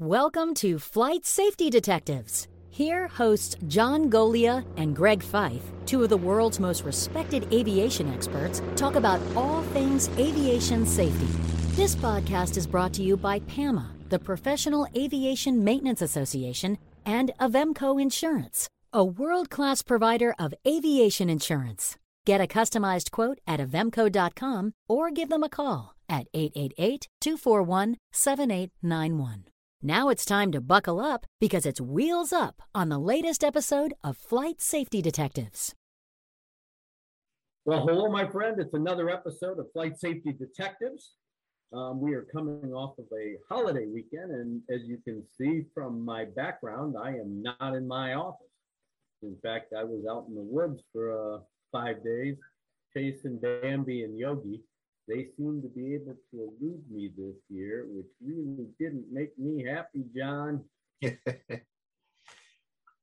Welcome to Flight Safety Detectives. Here, hosts John Goglia and Greg Feith, two of the world's most respected aviation experts, talk about all things aviation safety. This podcast is brought to you by PAMA, the Professional Aviation Maintenance Association, and Avemco Insurance, a world class provider of aviation insurance. Get a customized quote at avemco.com or give them a call at 888 241 7891. Now it's time to buckle up because it's wheels up on the latest episode of Flight Safety Detectives. Well, hello, my friend. It's another episode of Flight Safety Detectives. Um, we are coming off of a holiday weekend, and as you can see from my background, I am not in my office. In fact, I was out in the woods for uh, five days chasing Bambi and Yogi they seem to be able to elude me this year, which really didn't make me happy, John.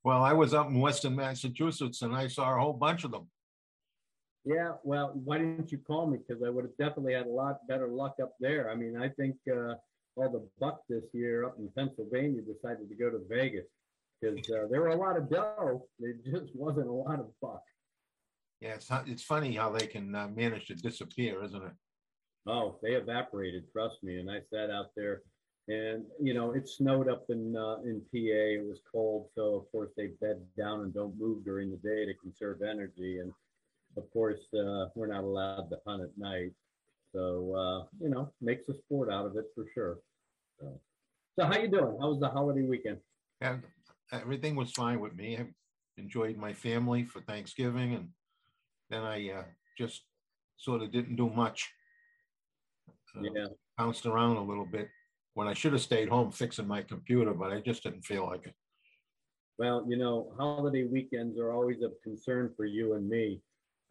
well, I was up in Western Massachusetts and I saw a whole bunch of them. Yeah, well, why didn't you call me? Because I would have definitely had a lot better luck up there. I mean, I think uh, all the buck this year up in Pennsylvania decided to go to Vegas because uh, there were a lot of dough. There just wasn't a lot of buck. Yeah, it's it's funny how they can uh, manage to disappear, isn't it? Oh, they evaporated, trust me. And I sat out there and, you know, it snowed up in, uh, in PA. It was cold. So, of course, they bed down and don't move during the day to conserve energy. And, of course, uh, we're not allowed to hunt at night. So, uh, you know, makes a sport out of it for sure. So, so how you doing? How was the holiday weekend? Yeah, everything was fine with me. I enjoyed my family for Thanksgiving. And then I uh, just sort of didn't do much uh, yeah. bounced around a little bit when I should have stayed home fixing my computer, but I just didn't feel like it. Well, you know, holiday weekends are always of concern for you and me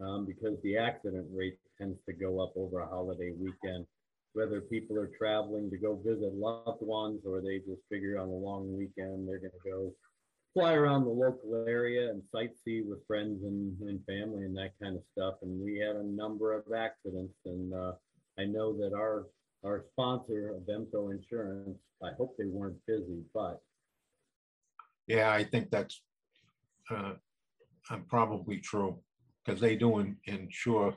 um, because the accident rate tends to go up over a holiday weekend. Whether people are traveling to go visit loved ones or they just figure on a long weekend they're going to go fly around the local area and sightsee with friends and, and family and that kind of stuff. And we had a number of accidents and uh, I know that our, our sponsor, Avemco Insurance, I hope they weren't busy, but Yeah, I think that's uh, uh, probably true because they do in- insure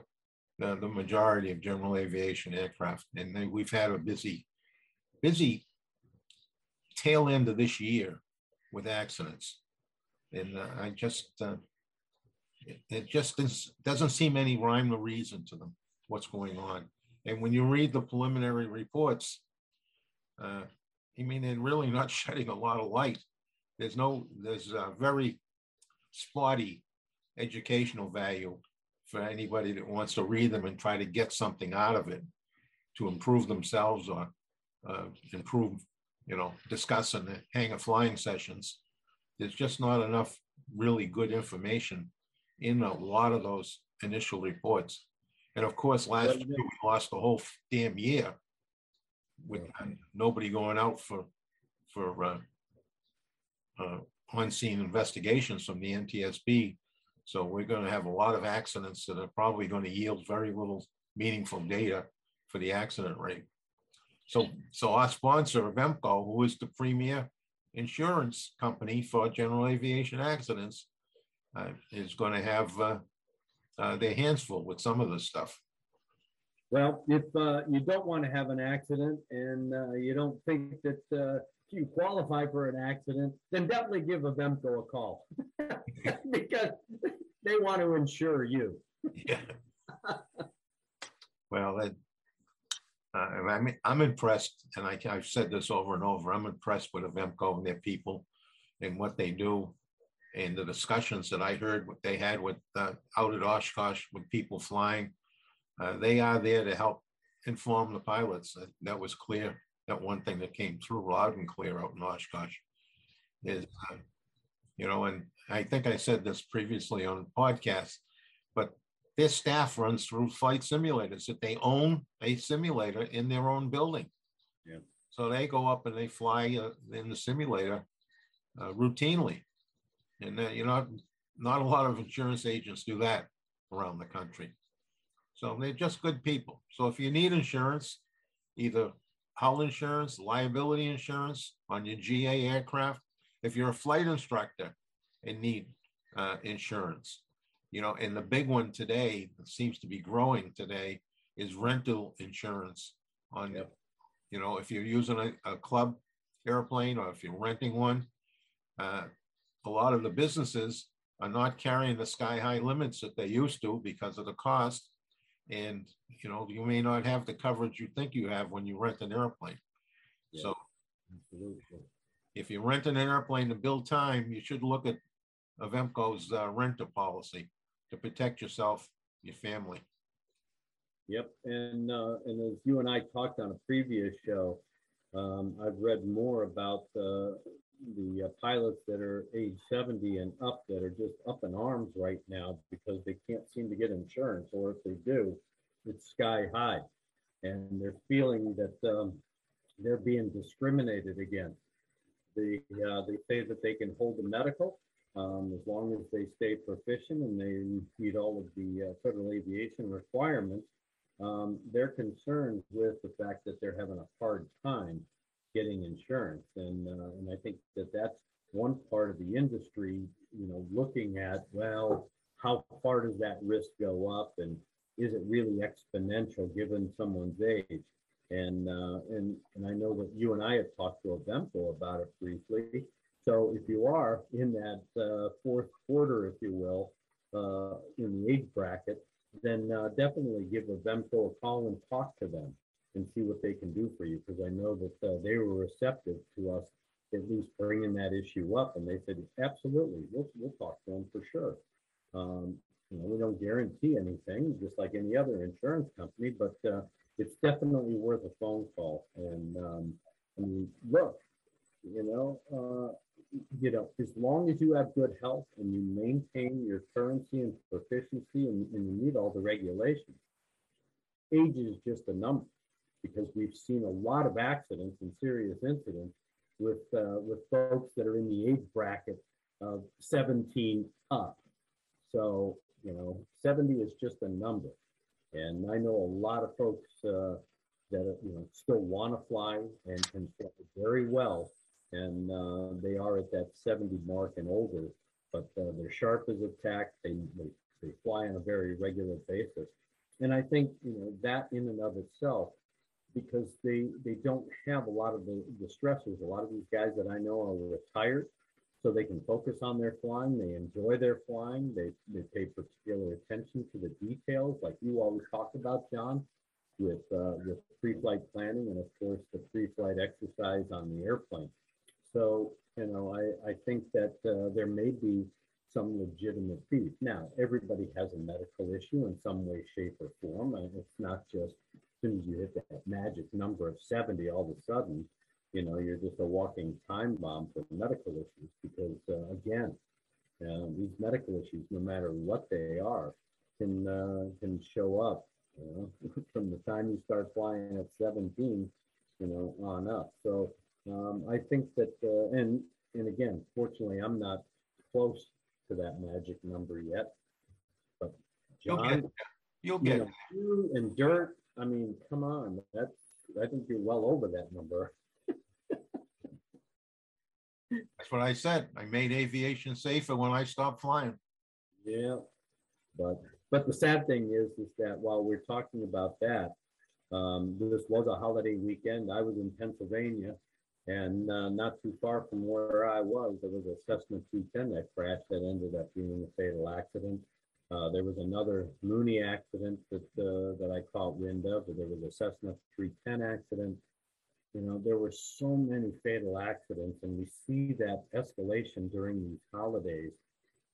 the, the majority of general aviation aircraft. And they, we've had a busy, busy tail end of this year with accidents. And uh, I just, uh, it, it just is, doesn't seem any rhyme or reason to them, what's going on. And when you read the preliminary reports, uh, I mean, they're really not shedding a lot of light. There's no, there's a very spotty educational value for anybody that wants to read them and try to get something out of it to improve themselves or uh, improve, you know, discuss and hang a flying sessions. There's just not enough really good information in a lot of those initial reports. And of course, last year we lost the whole damn year with nobody going out for for uh, uh, on-scene investigations from the NTSB. So we're going to have a lot of accidents that are probably going to yield very little meaningful data for the accident rate. So, so our sponsor, Avemco, who is the premier insurance company for general aviation accidents, uh, is going to have uh, their hands full with some of this stuff. Well, if uh, you don't want to have an accident and uh, you don't think that uh, you qualify for an accident, then definitely give Avemco a call because they want to insure you. yeah. well, that, uh, I'm, I'm impressed, and I, I've said this over and over. I'm impressed with Avemco and their people and what they do and the discussions that I heard what they had with uh, out at Oshkosh with people flying, uh, they are there to help inform the pilots. That, that was clear. That one thing that came through loud and clear out in Oshkosh is, uh, you know, and I think I said this previously on podcast, but their staff runs through flight simulators that they own a simulator in their own building. Yeah. So they go up and they fly uh, in the simulator uh, routinely and uh, you know, not a lot of insurance agents do that around the country. So they're just good people. So if you need insurance, either hull insurance, liability insurance on your GA aircraft. If you're a flight instructor and need uh, insurance, you know, and the big one today that seems to be growing today is rental insurance on, Yep. you know, if you're using a, a club airplane or if you're renting one, uh, a lot of the businesses are not carrying the sky high limits that they used to because of the cost. And, you know, you may not have the coverage you think you have when you rent an airplane. Yeah. So Absolutely. if you rent an airplane to build time, you should look at Avemco's uh, renter policy to protect yourself, your family. Yep, and, uh, and as you and I talked on a previous show, um, I've read more about, uh, the uh, pilots that are age seventy and up that are just up in arms right now because they can't seem to get insurance, or if they do, it's sky high. And they're feeling that, um, they're being discriminated against. They, uh, they say that they can hold the medical, um, as long as they stay proficient and they meet all of the uh, federal aviation requirements um, they're concerned with the fact that they're having a hard time getting insurance. And, uh, and I think that that's one part of the industry, you know, looking at, well, how far does that risk go up? And is it really exponential given someone's age? And, uh, and, and I know that you and I have talked to Avemco about it briefly. So if you are in that uh, fourth quarter, if you will, uh, in the age bracket, then uh, definitely give Avemco a call and talk to them and see what they can do for you. Because I know that uh, they were receptive to us at least bringing that issue up, and they said absolutely, we'll we'll talk to them for sure. Um, you know, we don't guarantee anything, just like any other insurance company, but uh, it's definitely worth a phone call. And um, I mean, look, you know, uh, you know, as long as you have good health and you maintain your currency and proficiency and, and you meet all the regulations, age is just a number because we've seen a lot of accidents and serious incidents with uh, with folks that are in the age bracket of 17 up. So you know, 70 is just a number, and I know a lot of folks uh, that you know still want to fly and can fly very well and uh, they are at that 70 mark and older, but uh, they're sharp as a tack. They, they, they fly on a very regular basis. And I think, you know, that in and of itself, because they, they don't have a lot of the, the stressors. A lot of these guys that I know are retired, so they can focus on their flying. They enjoy their flying. They, they pay particular attention to the details, like you always talk about, John, with, uh, with pre-flight planning and of course the pre-flight exercise on the airplane. So, you know, I, I think that uh, there may be some legitimate beef. Now, everybody has a medical issue in some way, shape, or form. And it's not just soon as you hit that magic number of 70, all of a sudden, you know, you're just a walking time bomb for medical issues. Because uh, again, uh, these medical issues, no matter what they are, can uh, can show up. You know, from the time you start flying at 17, you know, on up. So um, I think that, uh, and and again, fortunately, I'm not close to that magic number yet. But You'll get, you'll you get, know, and dirt. I mean, come on, that's I think you're well over that number. that's what I said. I made aviation safer when I stopped flying. Yeah, but but the sad thing is, is that while we're talking about that, um, this was a holiday weekend. I was in Pennsylvania, and uh, not too far from where I was, there was a Cessna 210 that crashed that ended up being a fatal accident. Uh, there was another Mooney accident that uh, that I caught wind of. There was a Cessna 310 accident. You know, there were so many fatal accidents, and we see that escalation during these holidays.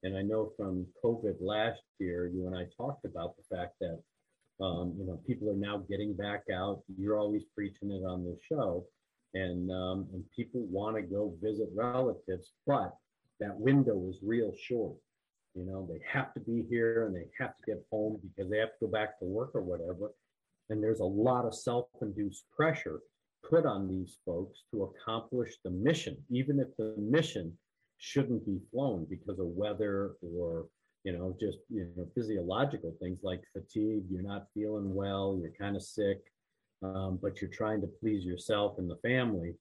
And I know from COVID last year, you and I talked about the fact that um, you know people are now getting back out. You're always preaching it on the show, and um, and people want to go visit relatives, but that window is real short. You know, they have to be here and they have to get home because they have to go back to work or whatever. And there's a lot of self-induced pressure put on these folks to accomplish the mission, even if the mission shouldn't be flown because of weather or you know just you know physiological things like fatigue you're not feeling well you're kind of sick um, but you're trying to please yourself and the family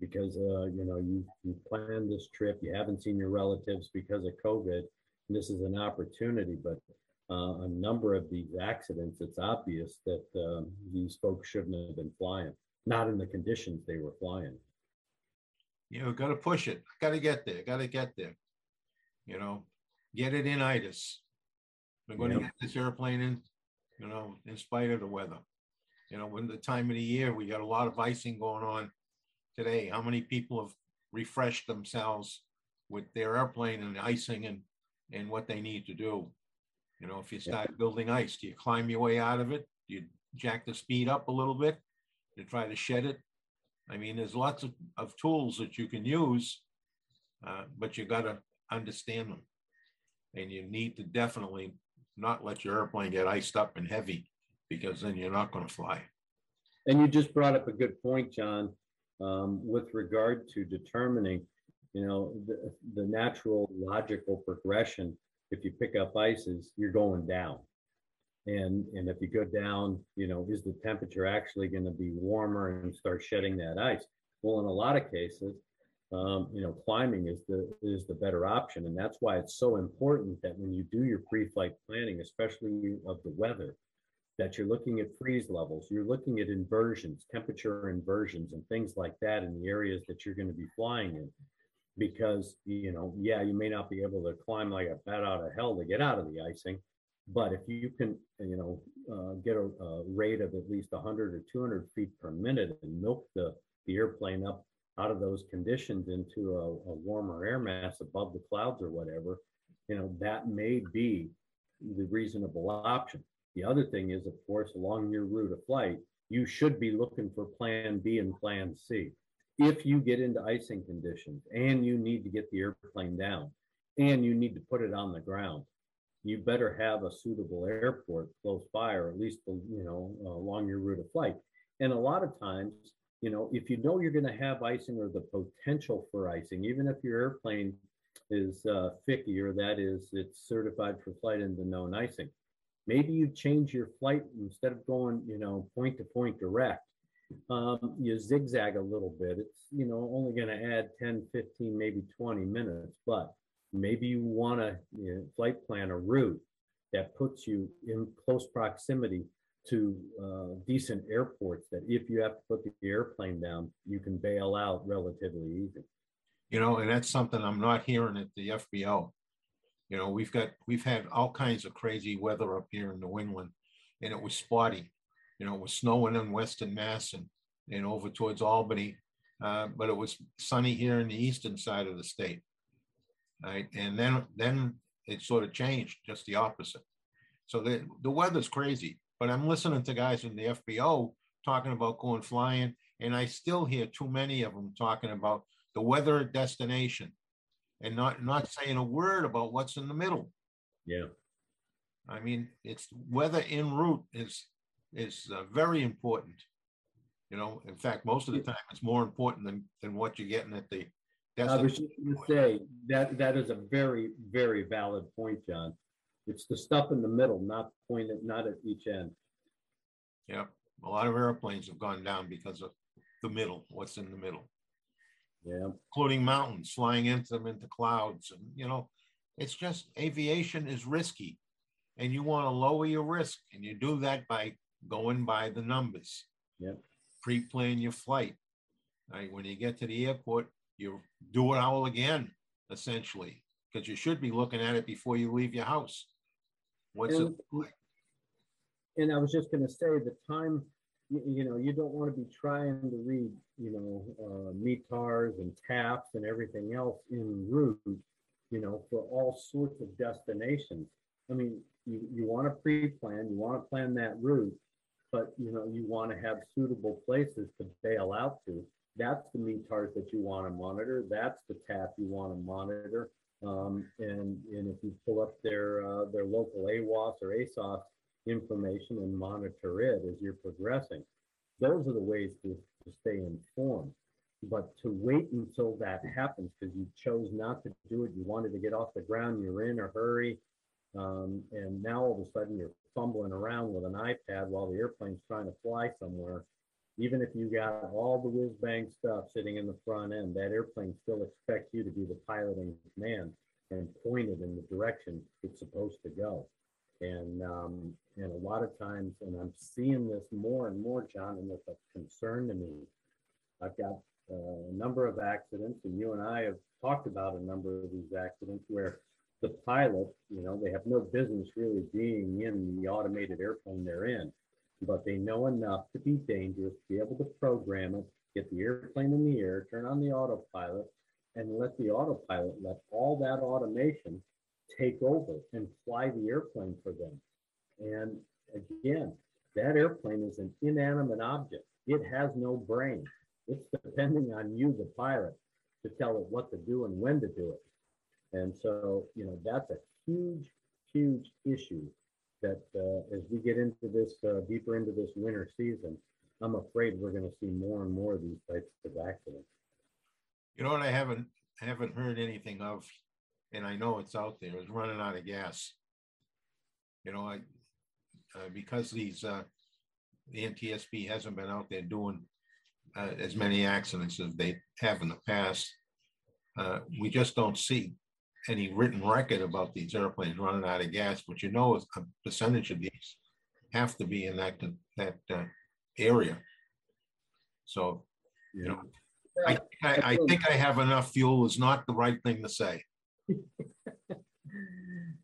because uh, you know you you planned this trip, you haven't seen your relatives because of COVID. This is an opportunity, but uh, a number of these accidents, it's obvious that um, these folks shouldn't have been flying, not in the conditions they were flying. You know, got to push it. Got to get there. Got to get there. You know, get it in itis. We're going to get this airplane in, you know, in spite of the weather. You know, when the time of the year, we got a lot of icing going on today. How many people have refreshed themselves with their airplane and icing and, and what they need to do? You know, if you Yeah. start building ice, do you climb your way out of it? Do you jack the speed up a little bit to try to shed it? I mean, there's lots of, of tools that you can use, uh, but you gotta understand them. And you need to definitely not let your airplane get iced up and heavy, because then you're not gonna fly. And you just brought up a good point, John, um, with regard to determining, you know, the, the natural logical progression. If you pick up ices, you're going down. And, and if you go down, you know, is the temperature actually going to be warmer and start shedding that ice? Well, in a lot of cases, um, you know, climbing is the is the better option, and that's why it's so important that when you do your pre-flight planning, especially of the weather, that you're looking at freeze levels, you're looking at inversions, temperature inversions, and things like that in the areas that you're going to be flying in. Because, you know, yeah, you may not be able to climb like a bat out of hell to get out of the icing, but if you can, you know, uh, get a, a rate of at least 100 or 200 feet per minute and milk the, the airplane up out of those conditions into a, a warmer air mass above the clouds or whatever, you know, that may be the reasonable option. The other thing is, of course, along your route of flight, you should be looking for plan B and plan C. If you get into icing conditions and you need to get the airplane down and you need to put it on the ground, you better have a suitable airport close by or at least, you know, along your route of flight. And a lot of times, you know, if you know you're going to have icing or the potential for icing, even if your airplane is uh, FIKI or that is it's certified for flight into known icing, maybe you change your flight instead of going, you know, point to point direct. Um, you zigzag a little bit. It's, you know, only going to add 10, 15, maybe 20 minutes, but maybe you want to you know, flight plan a route that puts you in close proximity to uh, decent airports that if you have to put the airplane down, you can bail out relatively easy. You know, and that's something I'm not hearing at the FBO. You know, we've got, we've had all kinds of crazy weather up here in New England, and it was spotty. You know, it was snowing in Western Mass and, and over towards Albany, uh, but it was sunny here in the eastern side of the state. Right, and then, then it sort of changed, just the opposite. So the, the weather's crazy, but I'm listening to guys in the FBO talking about going flying, and I still hear too many of them talking about the weather at destination and not, not saying a word about what's in the middle. Yeah. I mean, it's weather en route is, is uh, very important. You know, in fact, most of the time it's more important than, than what you're getting at the I was just gonna say, that, that is a very, very valid point, John. It's the stuff in the middle, not pointed, not at each end. Yeah, a lot of airplanes have gone down because of the middle, what's in the middle, Yeah, including mountains, flying into them into clouds. And, you know, it's just aviation is risky. And you want to lower your risk. And you do that by going by the numbers. Yep. Pre-plan your flight. Right? When you get to the airport, you do it all again, essentially, because you should be looking at it before you leave your house. What's it And- and I was just gonna say, the time, you, you know, you don't wanna be trying to read, you know, uh, METARs and TAFs and everything else in route, you know, for all sorts of destinations. I mean, you, you wanna pre-plan, you wanna plan that route, but, you know, you wanna have suitable places to bail out to. That's the METARs that you wanna monitor, that's the TAF you wanna monitor. Um, and, and if you pull up their, uh, their local AWOS or ASOS information and monitor it as you're progressing. Those are the ways to, to stay informed. But to wait until that happens because you chose not to do it, you wanted to get off the ground, you're in a hurry, um, and now all of a sudden you're fumbling around with an iPad while the airplane's trying to fly somewhere. even if you got all the whiz bang stuff sitting in the front end, that airplane still expects you to be the pilot in command and point it in the direction it's supposed to go. And um, and a lot of times, and I'm seeing this more and more, John, and it's a concern to me. I've got uh, a number of accidents, and you and I have talked about a number of these accidents where the pilot, you know, they have no business really being in the automated airplane they're in, but they know enough to be dangerous, be able to program it, get the airplane in the air, turn on the autopilot, and let the autopilot let all that automation take over and fly the airplane for them. And again, that airplane is an inanimate object. It has no brain. It's depending on you, the pilot, to tell it what to do and when to do it. And so, you know, that's a huge, huge issue that uh, as we get into this, uh, deeper into this winter season, I'm afraid we're going to see more and more of these types of accidents. You know what I haven't I haven't heard anything of, and I know it's out there, is running out of gas. You know, I uh, because these uh, the NTSB hasn't been out there doing uh, as many accidents as they have in the past. Uh, we just don't see any written record about these airplanes running out of gas, but you know a percentage of these have to be in that that uh, area. So, you know, I, I, I think I have enough fuel is not the right thing to say. yeah,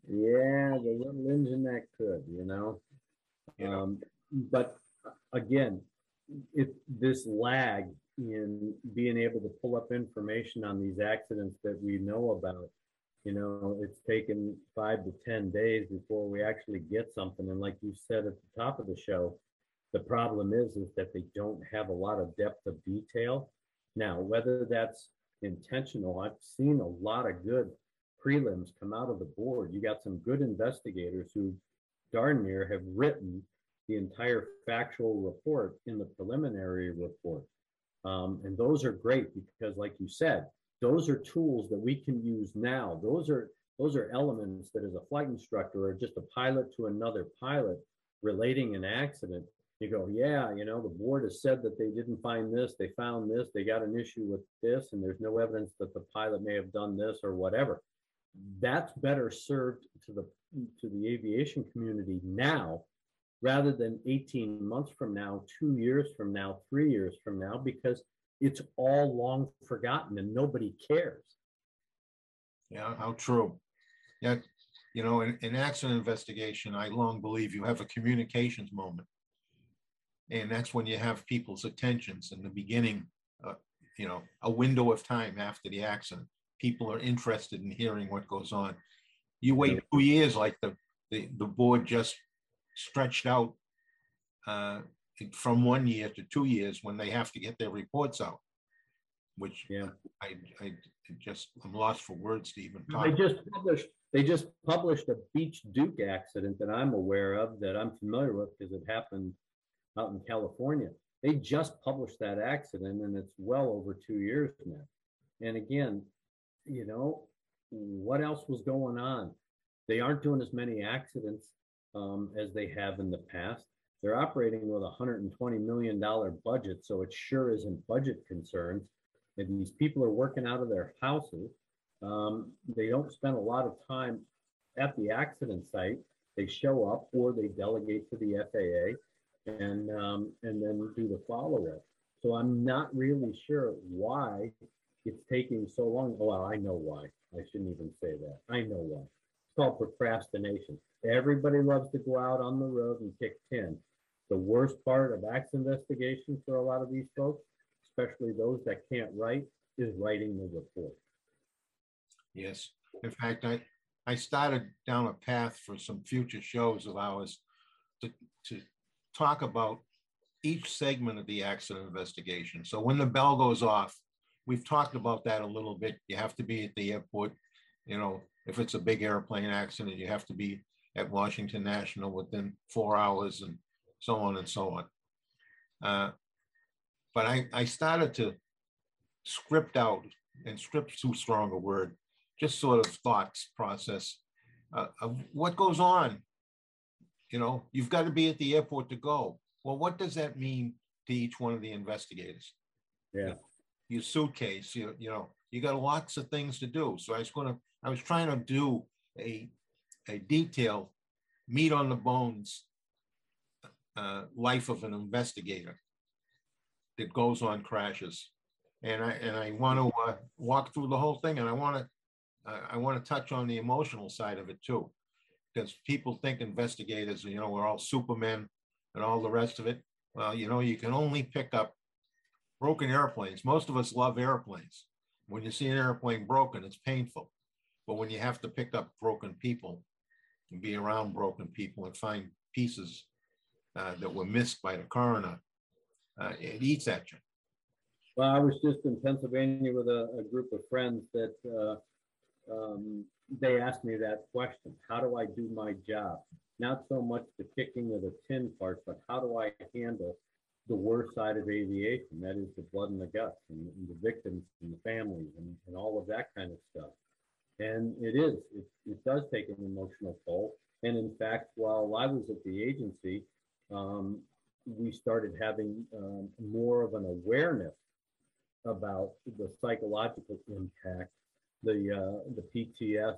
the little engine that could, you know. Um, but again, if this lag in being able to pull up information on these accidents that we know about you know it's taken five to ten days before we actually get something. And like you said at the top of the show the problem is is that they don't have a lot of depth of detail. Now whether that's intentional i've seen a lot of good prelims come out of the board. You got some good investigators who darn near have written the entire factual report in the preliminary report. Um, and those are great because like you said those are tools that we can use now. Those are those are elements that as a flight instructor or just a pilot to another pilot relating an accident, you go, yeah, you know, the board has said that they didn't find this, they found this, they got an issue with this, and there's no evidence that the pilot may have done this or whatever. That's better served to the to the aviation community now rather than 18 months from now, two years from now, three years from now, because it's all long forgotten and nobody cares. Yeah, how true. Yeah, you know, in, in accident investigation, I long believe you have a communications moment. And that's when you have people's attentions in the beginning, uh, you know, a window of time after the accident. People are interested in hearing what goes on. You wait two years, like the, the, the board just stretched out uh, from one year to two years when they have to get their reports out, which Yeah. I, I just, I'm lost for words to even talk. They just published, they just published a Beech Duke accident that I'm aware of, that I'm familiar with because it happened out in California. They just published that accident and it's well over two years now. And again, you know, what else was going on? They aren't doing as many accidents um, as they have in the past. They're operating with a $120 million budget, so it sure isn't budget concerns. And these people are working out of their houses. Um, they don't spend a lot of time at the accident site. They show up or they delegate to the FAA and um, and then do the follow up. So I'm not really sure why it's taking so long. Well, I know why. I shouldn't even say that. I know why. It's called procrastination. Everybody loves to go out on the road and kick 10. The worst part of accident investigation for a lot of these folks, especially those that can't write, is writing the report. Yes. In fact, I, I started down a path for some future shows of ours to, to talk about each segment of the accident investigation. So when the bell goes off, we've talked about that a little bit. You have to be at the airport. You know, if it's a big airplane accident, you have to be at Washington National within four hours and so on and so on. Uh, but I, I started to script out, and script too strong a word, just sort of thoughts process uh, of what goes on. You know, you've got to be at the airport to go. Well, what does that mean to each one of the investigators. Yeah. Your suitcase, you, you know, you got lots of things to do. So I was gonna, I was trying to do a, a detailed meat on the bones uh, life of an investigator that goes on crashes. And I, and I want to uh, walk through the whole thing and I want to, I want to touch on the emotional side of it too. Because people think investigators, you know, we're all supermen and all the rest of it. Well, you know, you can only pick up broken airplanes. Most of us love airplanes. When you see an airplane broken, it's painful. But when you have to pick up broken people and be around broken people and find pieces uh, that were missed by the coroner, uh, at you. Well, I was just in Pennsylvania with a, a group of friends that uh, um, they asked me that question. How do I do my job? Not so much the kicking of the tin part, but how do I handle the worst side of aviation? That is the blood and the guts and, and the victims and the families and, and all of that kind of stuff. And it is, it, it does take an emotional toll. And in fact, while I was at the agency, um, we started having um, more of an awareness about the psychological impact, the uh, the PTS,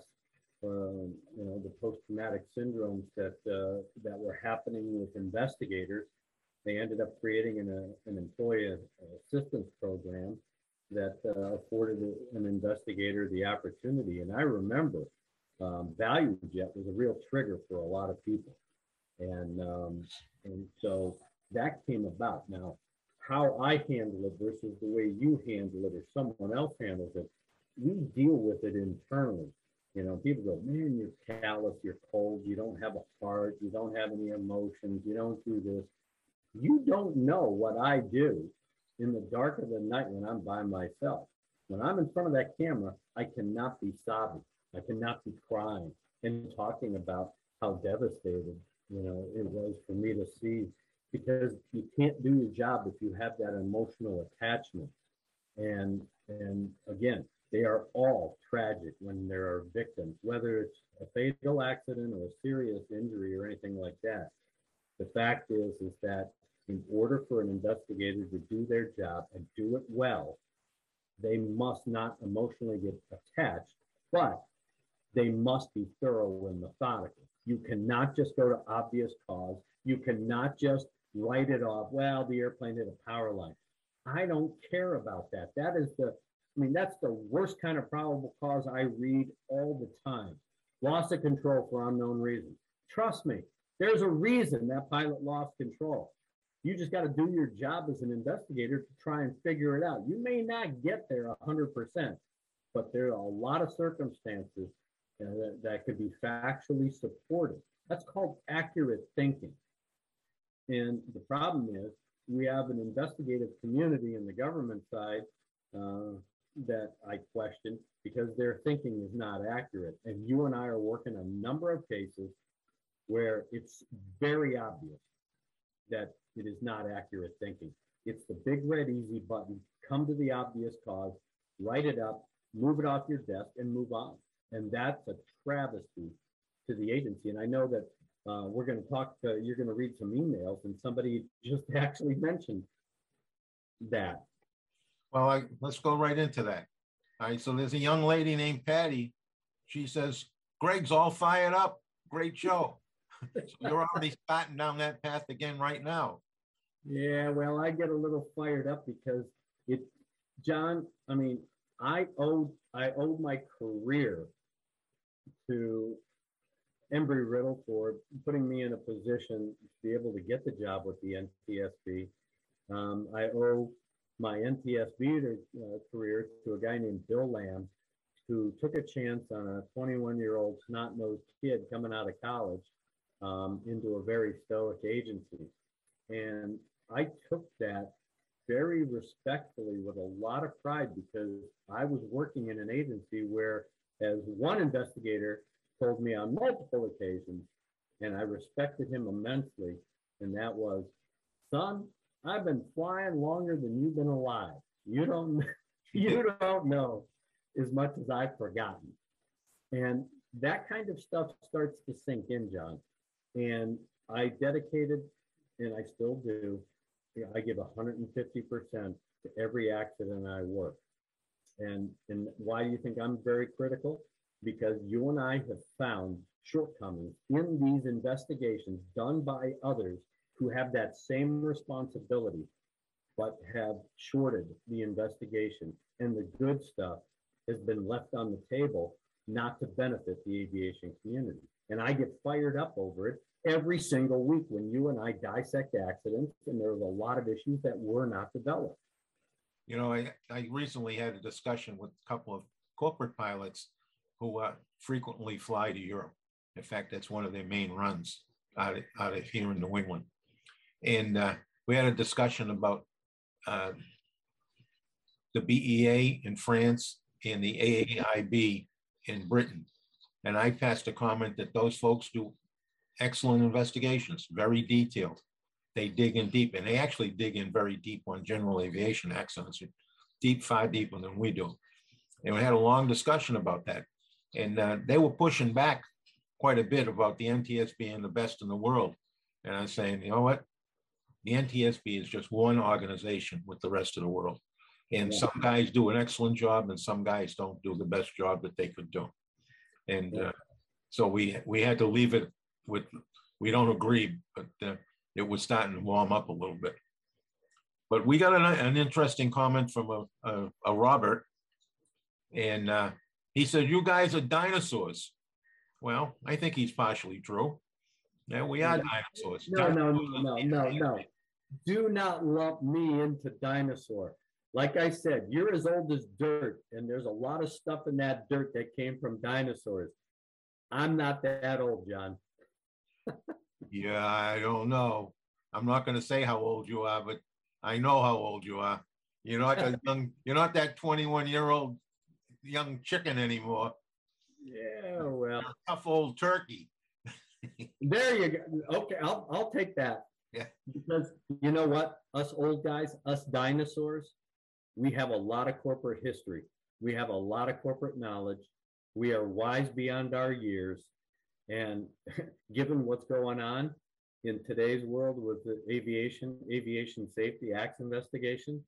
um, you know, the post-traumatic syndromes that uh, that were happening with investigators. They ended up creating an, uh, an employee assistance program that uh, afforded an investigator the opportunity. And I remember um, ValueJet was a real trigger for a lot of people. And, um, and so that came about. Now, how I handle it versus the way you handle it or someone else handles it, we deal with it internally. You know, people go, man, you're callous, you're cold, you don't have a heart, you don't have any emotions, you don't do this. You don't know what I do in the dark of the night when I'm by myself. When I'm in front of that camera, I cannot be sobbing. I cannot be crying and talking about how devastated you know, it was for me to see because you can't do your job if you have that emotional attachment. And and again, they are all tragic when there are victims, whether it's a fatal accident or a serious injury or anything like that. The fact is, is that in order for an investigator to do their job and do it well, they must not emotionally get attached, but they must be thorough and methodical. You cannot just go to obvious cause. You cannot just write it off. Well, the airplane hit a power line. I don't care about that. That is the, I mean, that's the worst kind of probable cause I read all the time. Loss of control for unknown reasons. Trust me, there's a reason that pilot lost control. You just got to do your job as an investigator to try and figure it out. You may not get there 100%, but there are a lot of circumstances you know, that, that could be factually supported. That's called accurate thinking. And the problem is we have an investigative community in the government side uh, that I question because their thinking is not accurate. And you and I are working a number of cases where it's very obvious that it is not accurate thinking. It's the big red easy button, come to the obvious cause, write it up, move it off your desk, and move on. And that's a travesty to the agency. And I know that uh, we're going to talk, to, you're going to read some emails, and somebody just actually mentioned that. Well, I, let's go right into that. All right. So there's a young lady named Patty. She says, Greg's all fired up. Great show. so you're already starting down that path again right now. Yeah, well, I get a little fired up because it, John, I mean, I owed I owed my career to Embry Riddle for putting me in a position to be able to get the job with the NTSB. Um, I owe my NTSB uh, career to a guy named Bill Lamb, who took a chance on a 21 year old snot nosed kid coming out of college um, into a very stoic agency. And I took that very respectfully with a lot of pride because I was working in an agency where as one investigator told me on multiple occasions, and I respected him immensely, and that was, son, I've been flying longer than you've been alive. You don't, you don't know as much as I've forgotten. And that kind of stuff starts to sink in, John. And I dedicated, and I still do, I give hundred and fifty percent to every accident I work. And, and why do you think I'm very critical? Because you and I have found shortcomings in these investigations done by others who have that same responsibility, but have shorted the investigation. And the good stuff has been left on the table, not to benefit the aviation community. And I get fired up over it every single week when you and I dissect accidents, and there's a lot of issues that were not developed. You know, I, I recently had a discussion with a couple of corporate pilots who uh, frequently fly to Europe. In fact, that's one of their main runs out of, out of here in New England. And uh, we had a discussion about uh, the BEA in France and the AAIB in Britain. And I passed a comment that those folks do excellent investigations, very detailed. They dig in deep, and they actually dig in very deep on general aviation accidents, deep, far deeper than we do. And we had a long discussion about that. And uh, they were pushing back quite a bit about the NTS being the best in the world. And I'm saying, you know what? The NTSB is just one organization with the rest of the world. And Yeah. some guys do an excellent job, and some guys don't do the best job that they could do. And uh, so we we had to leave it with we don't agree, but uh, it was starting to warm up a little bit. But we got an, an interesting comment from a, a, a Robert, and uh, he said, "You guys are dinosaurs." Well, I think he's partially true. Yeah, we are dinosaurs. No, no, no, no, no, no. Do not lump me into dinosaur. Like I said, you're as old as dirt, and there's a lot of stuff in that dirt that came from dinosaurs. I'm not that old, John. Yeah, I don't know. I'm not going to say how old you are, but I know how old you are. You're not a young. You're not that 21 year old young chicken anymore. Yeah, well, tough old turkey. there you go. Okay, I'll, I'll take that. Yeah. Because you know what? Us old guys, us dinosaurs, we have a lot of corporate history. We have a lot of corporate knowledge. We are wise beyond our years. And given what's going on in today's world with the aviation, aviation safety acts investigation,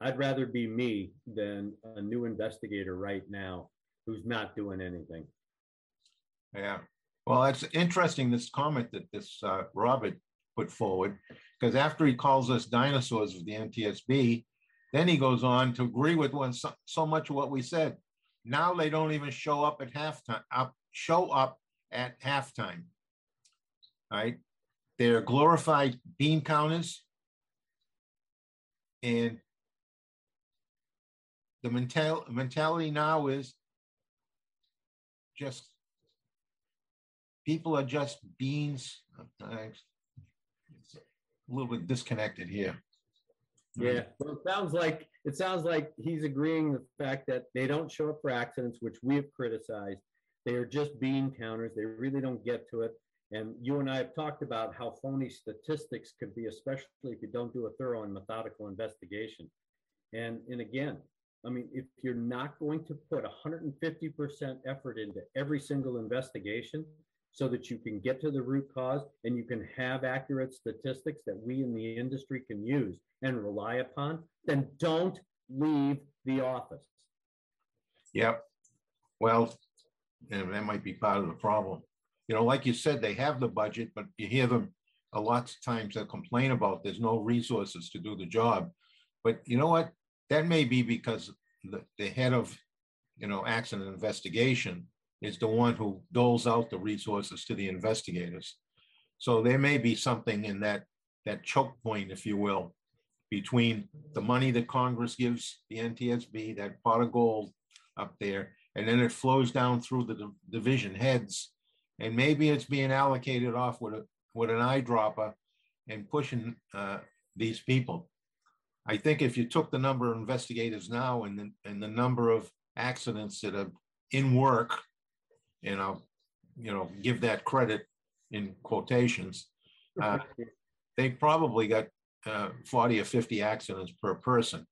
I'd rather be me than a new investigator right now who's not doing anything. Yeah. Well, it's interesting this comment that this uh, Robert put forward because after he calls us dinosaurs of the NTSB, then he goes on to agree with one so, so much of what we said. Now they don't even show up at halftime. Up, show up at halftime. Right? They're glorified bean counters, and the mental mentality now is just people are just beans. It's a little bit disconnected here. Yeah, well, it sounds like, it sounds like he's agreeing the fact that they don't show up for accidents, which we have criticized. They are just bean counters. They really don't get to it. And you and I have talked about how phony statistics could be, especially if you don't do a thorough and methodical investigation. And, and again, I mean, if you're not going to put hundred and fifty percent effort into every single investigation so that you can get to the root cause and you can have accurate statistics that we in the industry can use and rely upon, then don't leave the office. Yep. Well, and that might be part of the problem. You know, like you said, they have the budget, but you hear them a lot of times they complain about there's no resources to do the job. But you know what? That may be because the, the head of, you know, accident investigation is the one who doles out the resources to the investigators. So there may be something in that, that choke point, if you will, between the money that Congress gives the NTSB, that pot of gold up there, and then it flows down through the div- division heads. And maybe it's being allocated off with a, with an eyedropper and pushing uh, these people. I think if you took the number of investigators now and the, and the number of accidents that are in work, you know, you know, give that credit in quotations, uh, they probably got uh, 40 or 50 accidents per person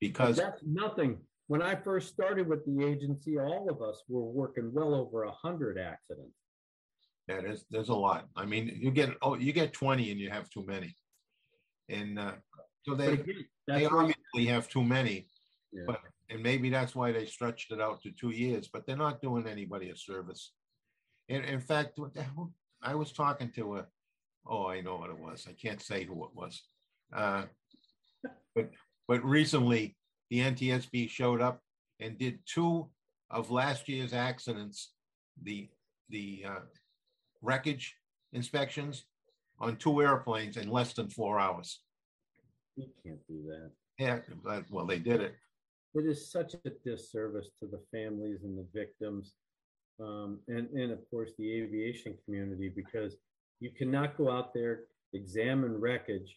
because That's nothing. When I first started with the agency, all of us were working well over a hundred accidents. Yeah, there's there's a lot. I mean, you get oh, you get 20 and you have too many. And uh, so they, again, they obviously have too many, yeah. but, and maybe that's why they stretched it out to two years, but they're not doing anybody a service. And in fact, what the hell- I was talking to a, oh, I know what it was. I can't say who it was. Uh, But, but recently, the NTSB showed up and did two of last year's accidents, the, the uh, wreckage inspections on two airplanes in less than four hours. You can't do that. Yeah, but- well, they did it. It is such a disservice to the families and the victims. Um, and, and of course, the aviation community, because you cannot go out there, examine wreckage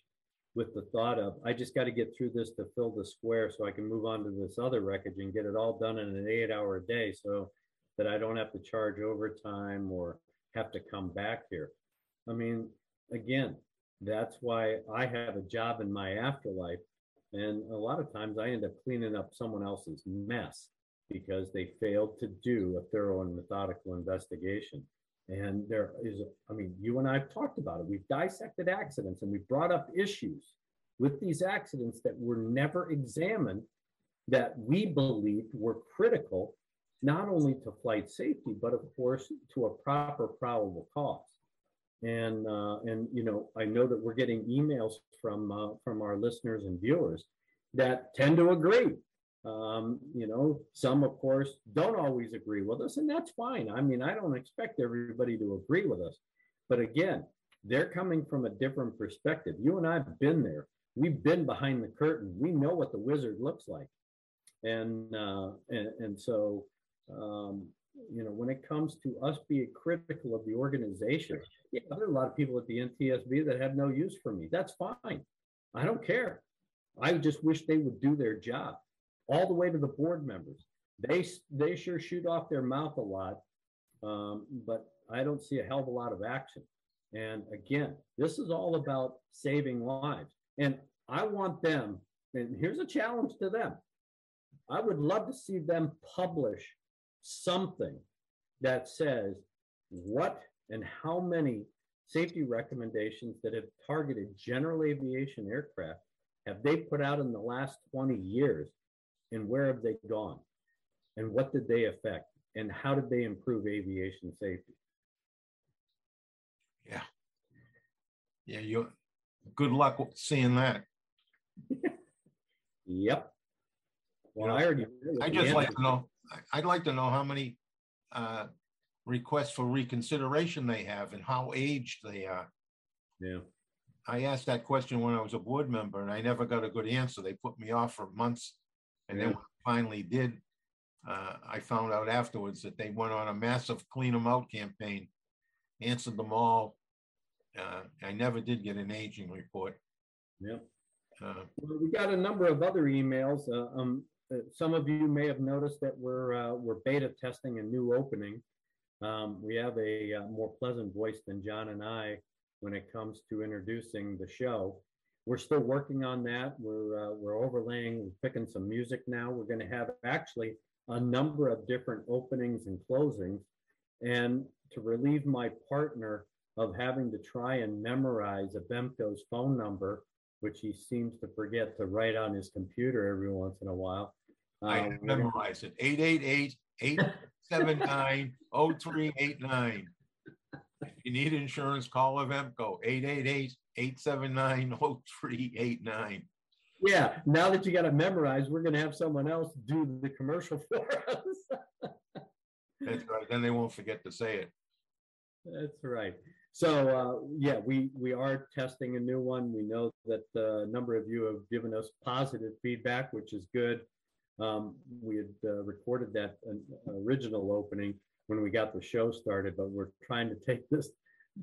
with the thought of, I just got to get through this to fill the square so I can move on to this other wreckage and get it all done in an eight hour day so that I don't have to charge overtime or have to come back here. I mean, again, that's why I have a job in my afterlife and a lot of times I end up cleaning up someone else's mess because they failed to do a thorough and methodical investigation. And there is, I mean, you and I have talked about it. We've dissected accidents and we've brought up issues with these accidents that were never examined that we believed were critical, not only to flight safety, but of course to a proper probable cause. And uh, and you know, I know that we're getting emails from uh, from our listeners and viewers that tend to agree. Um, you know, some of course don't always agree with us, and that's fine. I mean, I don't expect everybody to agree with us, but again, they're coming from a different perspective. You and I've been there. We've been behind the curtain. We know what the wizard looks like, and uh, and and so um, you know, when it comes to us being critical of the organization, yeah, there are a lot of people at the NTSB that have no use for me. That's fine. I don't care. I just wish they would do their job all the way to the board members. They, they sure shoot off their mouth a lot, um, but I don't see a hell of a lot of action. And again, this is all about saving lives. And I want them, and here's a challenge to them. I would love to see them publish something that says what and how many safety recommendations that have targeted general aviation aircraft have they put out in the last 20 years and where have they gone and what did they affect and how did they improve aviation safety Yeah. Yeah, you, good luck seeing that. yep well know, i already I just like to know, I'd like to know how many uh, requests for reconsideration they have and how aged they are. yeah I asked that question when I was a board member and I never got a good answer. They put me off for months. And then Yeah. when finally did, uh, I found out afterwards that they went on a massive clean them out campaign, answered them all. Uh, I never did get an aging report. yep Uh, Well, we got a number of other emails. Uh, um, uh, some of you may have noticed that we're uh, we're beta testing a new opening. Um, we have a uh, more pleasant voice than John and I when it comes to introducing the show. We're still working on that. We're uh, we're overlaying, we're picking some music now. We're going to have actually a number of different openings and closings, and to relieve my partner of having to try and memorize Avemco's phone number which he seems to forget to write on his computer every once in a while. I Um, memorized it, 888-879-0389. If you need insurance, call Avemco, 888-879-0389. Yeah, now that you got it memorized, we're gonna have someone else do the commercial for us. That's right, then they won't forget to say it. That's right. So, uh, yeah, we, we are testing a new one. We know that uh, a number of you have given us positive feedback, which is good. Um, we had uh, recorded that uh, original opening when we got the show started, but we're trying to take this,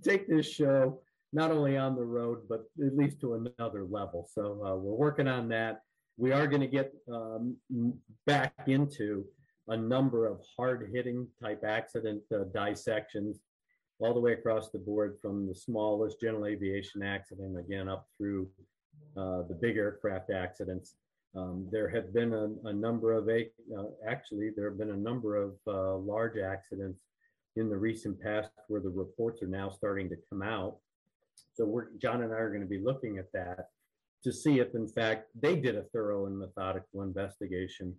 take this show not only on the road, but at least to another level. So uh, we're working on that. We are going to get um, back into a number of hard hitting type accident uh, dissections all the way across the board from the smallest general aviation accident again up through uh, the big aircraft accidents. Um, there have been a, a number of, uh, actually, there have been a number of uh, large accidents in the recent past where the reports are now starting to come out. So we're, John and I are going to be looking at that to see if, in fact, they did a thorough and methodical investigation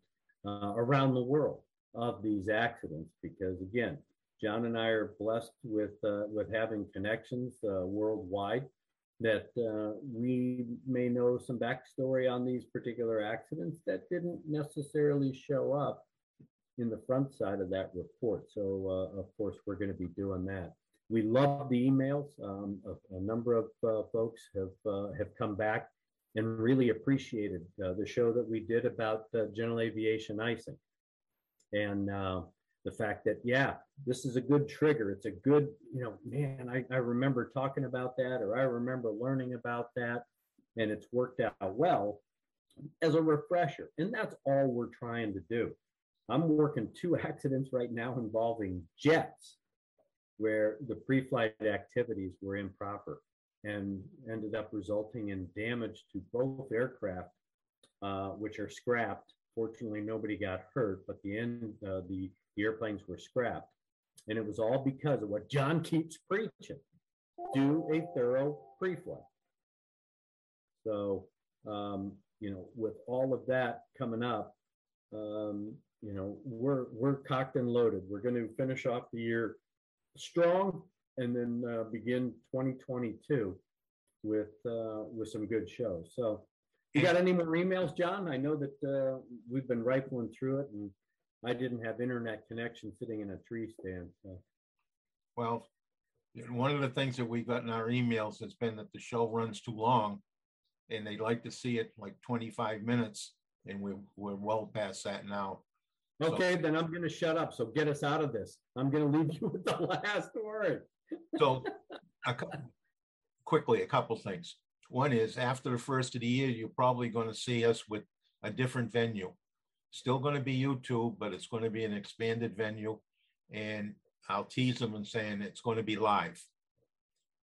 uh, around the world of these accidents. Because again, John and I are blessed with uh, with having connections uh, worldwide that uh, we may know some backstory on these particular accidents that didn't necessarily show up in the front side of that report. So, uh, of course, we're going to be doing that. We love the emails. Um, a, a, number of uh, folks have uh, have come back and really appreciated uh, the show that we did about uh, general aviation icing, and the fact that yeah, this is a good trigger. It's a good, you know, man. I, I remember talking about that, or I remember learning about that, and it's worked out well as a refresher. And that's all we're trying to do. I'm working two accidents right now involving jets where the pre-flight activities were improper and ended up resulting in damage to both aircraft, uh, which are scrapped. Fortunately, nobody got hurt, but the end, uh, the, the airplanes were scrapped. And it was all because of what John keeps preaching do a thorough pre flight. So, um, you know, with all of that coming up, um, you know, we're we're cocked and loaded. We're going to finish off the year strong and then uh, begin 2022 with uh, with some good shows. So, you got any more emails, John? I know that uh, we've been rifling through it, and I didn't have internet connection sitting in a tree stand. So. Well, one of the things that we got in our emails has been that the show runs too long, and they'd like to see it like 25 minutes, and we're we're well past that now. Okay, then I'm going to shut up. So get us out of this. I'm going to leave you with the last word. so, a, quickly, a couple things. One is after the first of the year, you're probably going to see us with a different venue. Still going to be YouTube, but it's going to be an expanded venue. And I'll tease them and saying it's going to be live.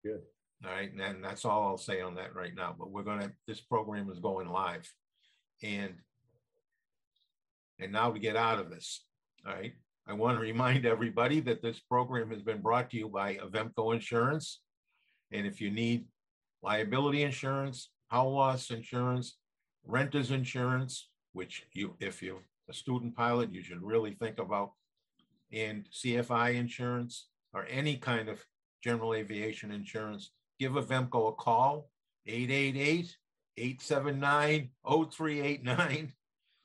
Good. All right. And that's all I'll say on that right now. But we're going to, this program is going live. And and now to get out of this. All right. I want to remind everybody that this program has been brought to you by Avemco Insurance. And if you need liability insurance, hull loss insurance, renter's insurance, which you, if you're a student pilot, you should really think about, and CFI insurance or any kind of general aviation insurance, give Avemco a call, 888 879 0389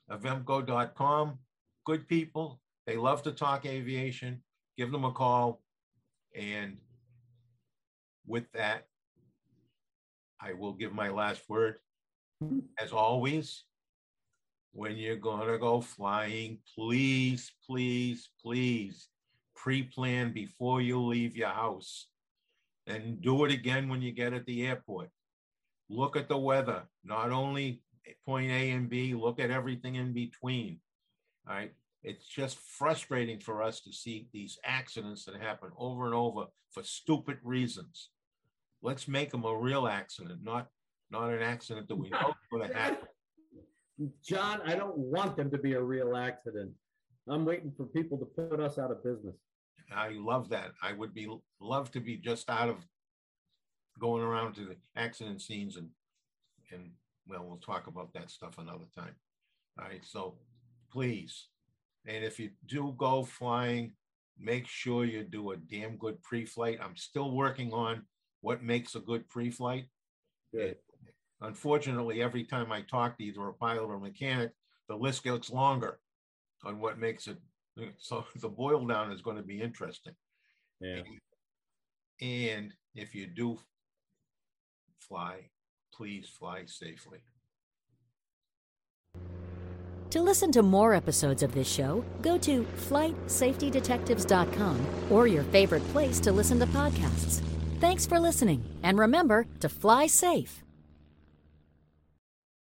avemco.com. Good people. They love to talk aviation. Give them a call. And with that, I will give my last word. As always, when you're going to go flying, please, please, please pre plan before you leave your house. And do it again when you get at the airport. Look at the weather, not only point A and B, look at everything in between. All right. It's just frustrating for us to see these accidents that happen over and over for stupid reasons. Let's make them a real accident, not not an accident that we know going to happen. John, I don't want them to be a real accident. I'm waiting for people to put us out of business. I love that. I would be love to be just out of going around to the accident scenes and and well, we'll talk about that stuff another time. All right, so please, and if you do go flying, make sure you do a damn good pre-flight. I'm still working on what makes a good pre-flight. Good. Unfortunately, every time I talk to either a pilot or a mechanic, the list gets longer on what makes it. So the boil down is going to be interesting. Yeah. And if you do fly, please fly safely. To listen to more episodes of this show, go to flightsafetydetectives.com or your favorite place to listen to podcasts. Thanks for listening, and remember to fly safe.